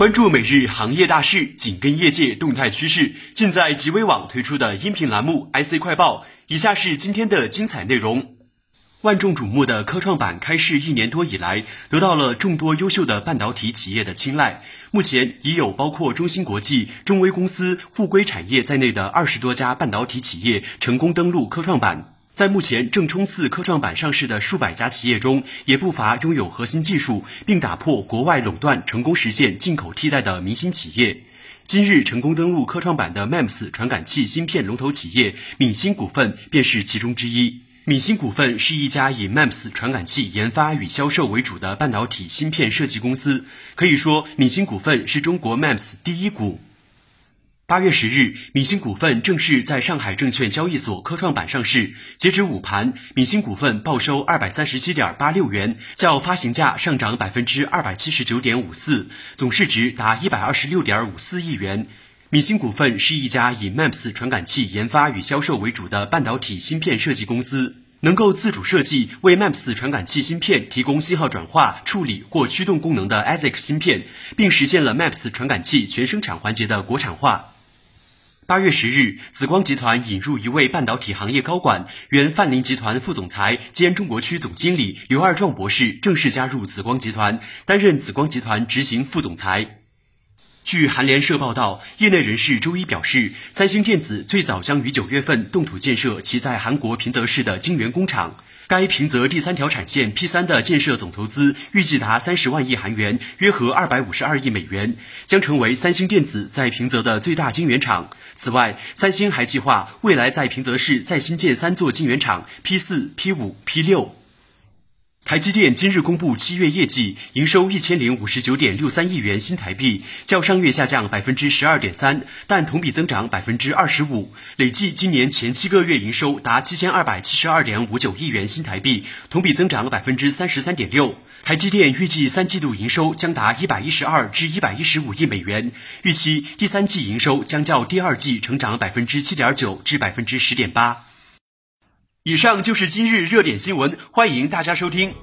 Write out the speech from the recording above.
关注每日行业大事，紧跟业界动态趋势，尽在极微网推出的音频栏目 IC 快报。以下是今天的精彩内容。万众瞩目的科创板开市一年多以来，得到了众多优秀的半导体企业的青睐。目前已有包括中芯国际、中微公司、沪硅产业在内的二十多家半导体企业成功登陆科创板。在目前正冲刺科创板上市的数百家企业中，也不乏拥有核心技术并打破国外垄断、成功实现进口替代的明星企业。今日成功登陆科创板的 MEMS 传感器芯片龙头企业闽芯股份便是其中之一。闽芯股份是一家以 MEMS 传感器研发与销售为主的半导体芯片设计公司，可以说闽芯股份是中国 MEMS 第一股。八月十日，闽星股份正式在上海证券交易所科创板上市。截止午盘，闽星股份报收二百三十七点八六元，较发行价上涨百分之二百七十九点五四，总市值达一百二十六点五四亿元。闽星股份是一家以 MEMS 传感器研发与销售为主的半导体芯片设计公司，能够自主设计为 MEMS 传感器芯片提供信号转化、处理或驱动功能的 ASIC 芯片，并实现了 MEMS 传感器全生产环节的国产化。八月十日，紫光集团引入一位半导体行业高管，原泛林集团副总裁兼中国区总经理刘二壮博士正式加入紫光集团，担任紫光集团执行副总裁。据韩联社报道，业内人士周一表示，三星电子最早将于九月份动土建设其在韩国平泽市的晶圆工厂。该平泽第三条产线 P 三的建设总投资预计达三十万亿韩元，约合二百五十二亿美元，将成为三星电子在平泽的最大晶圆厂。此外，三星还计划未来在平泽市再新建三座晶圆厂 P 四、P 五、P 六。台积电今日公布七月业绩，营收一千零五十九点六三亿元新台币，较上月下降百分之十二点三，但同比增长百分之二十五。累计今年前七个月营收达七千二百七十二点五九亿元新台币，同比增长百分之三十三点六。台积电预计三季度营收将达一百一十二至一百一十五亿美元，预期第三季营收将较第二季成长百分之七点九至百分之十点八。以上就是今日热点新闻，欢迎大家收听。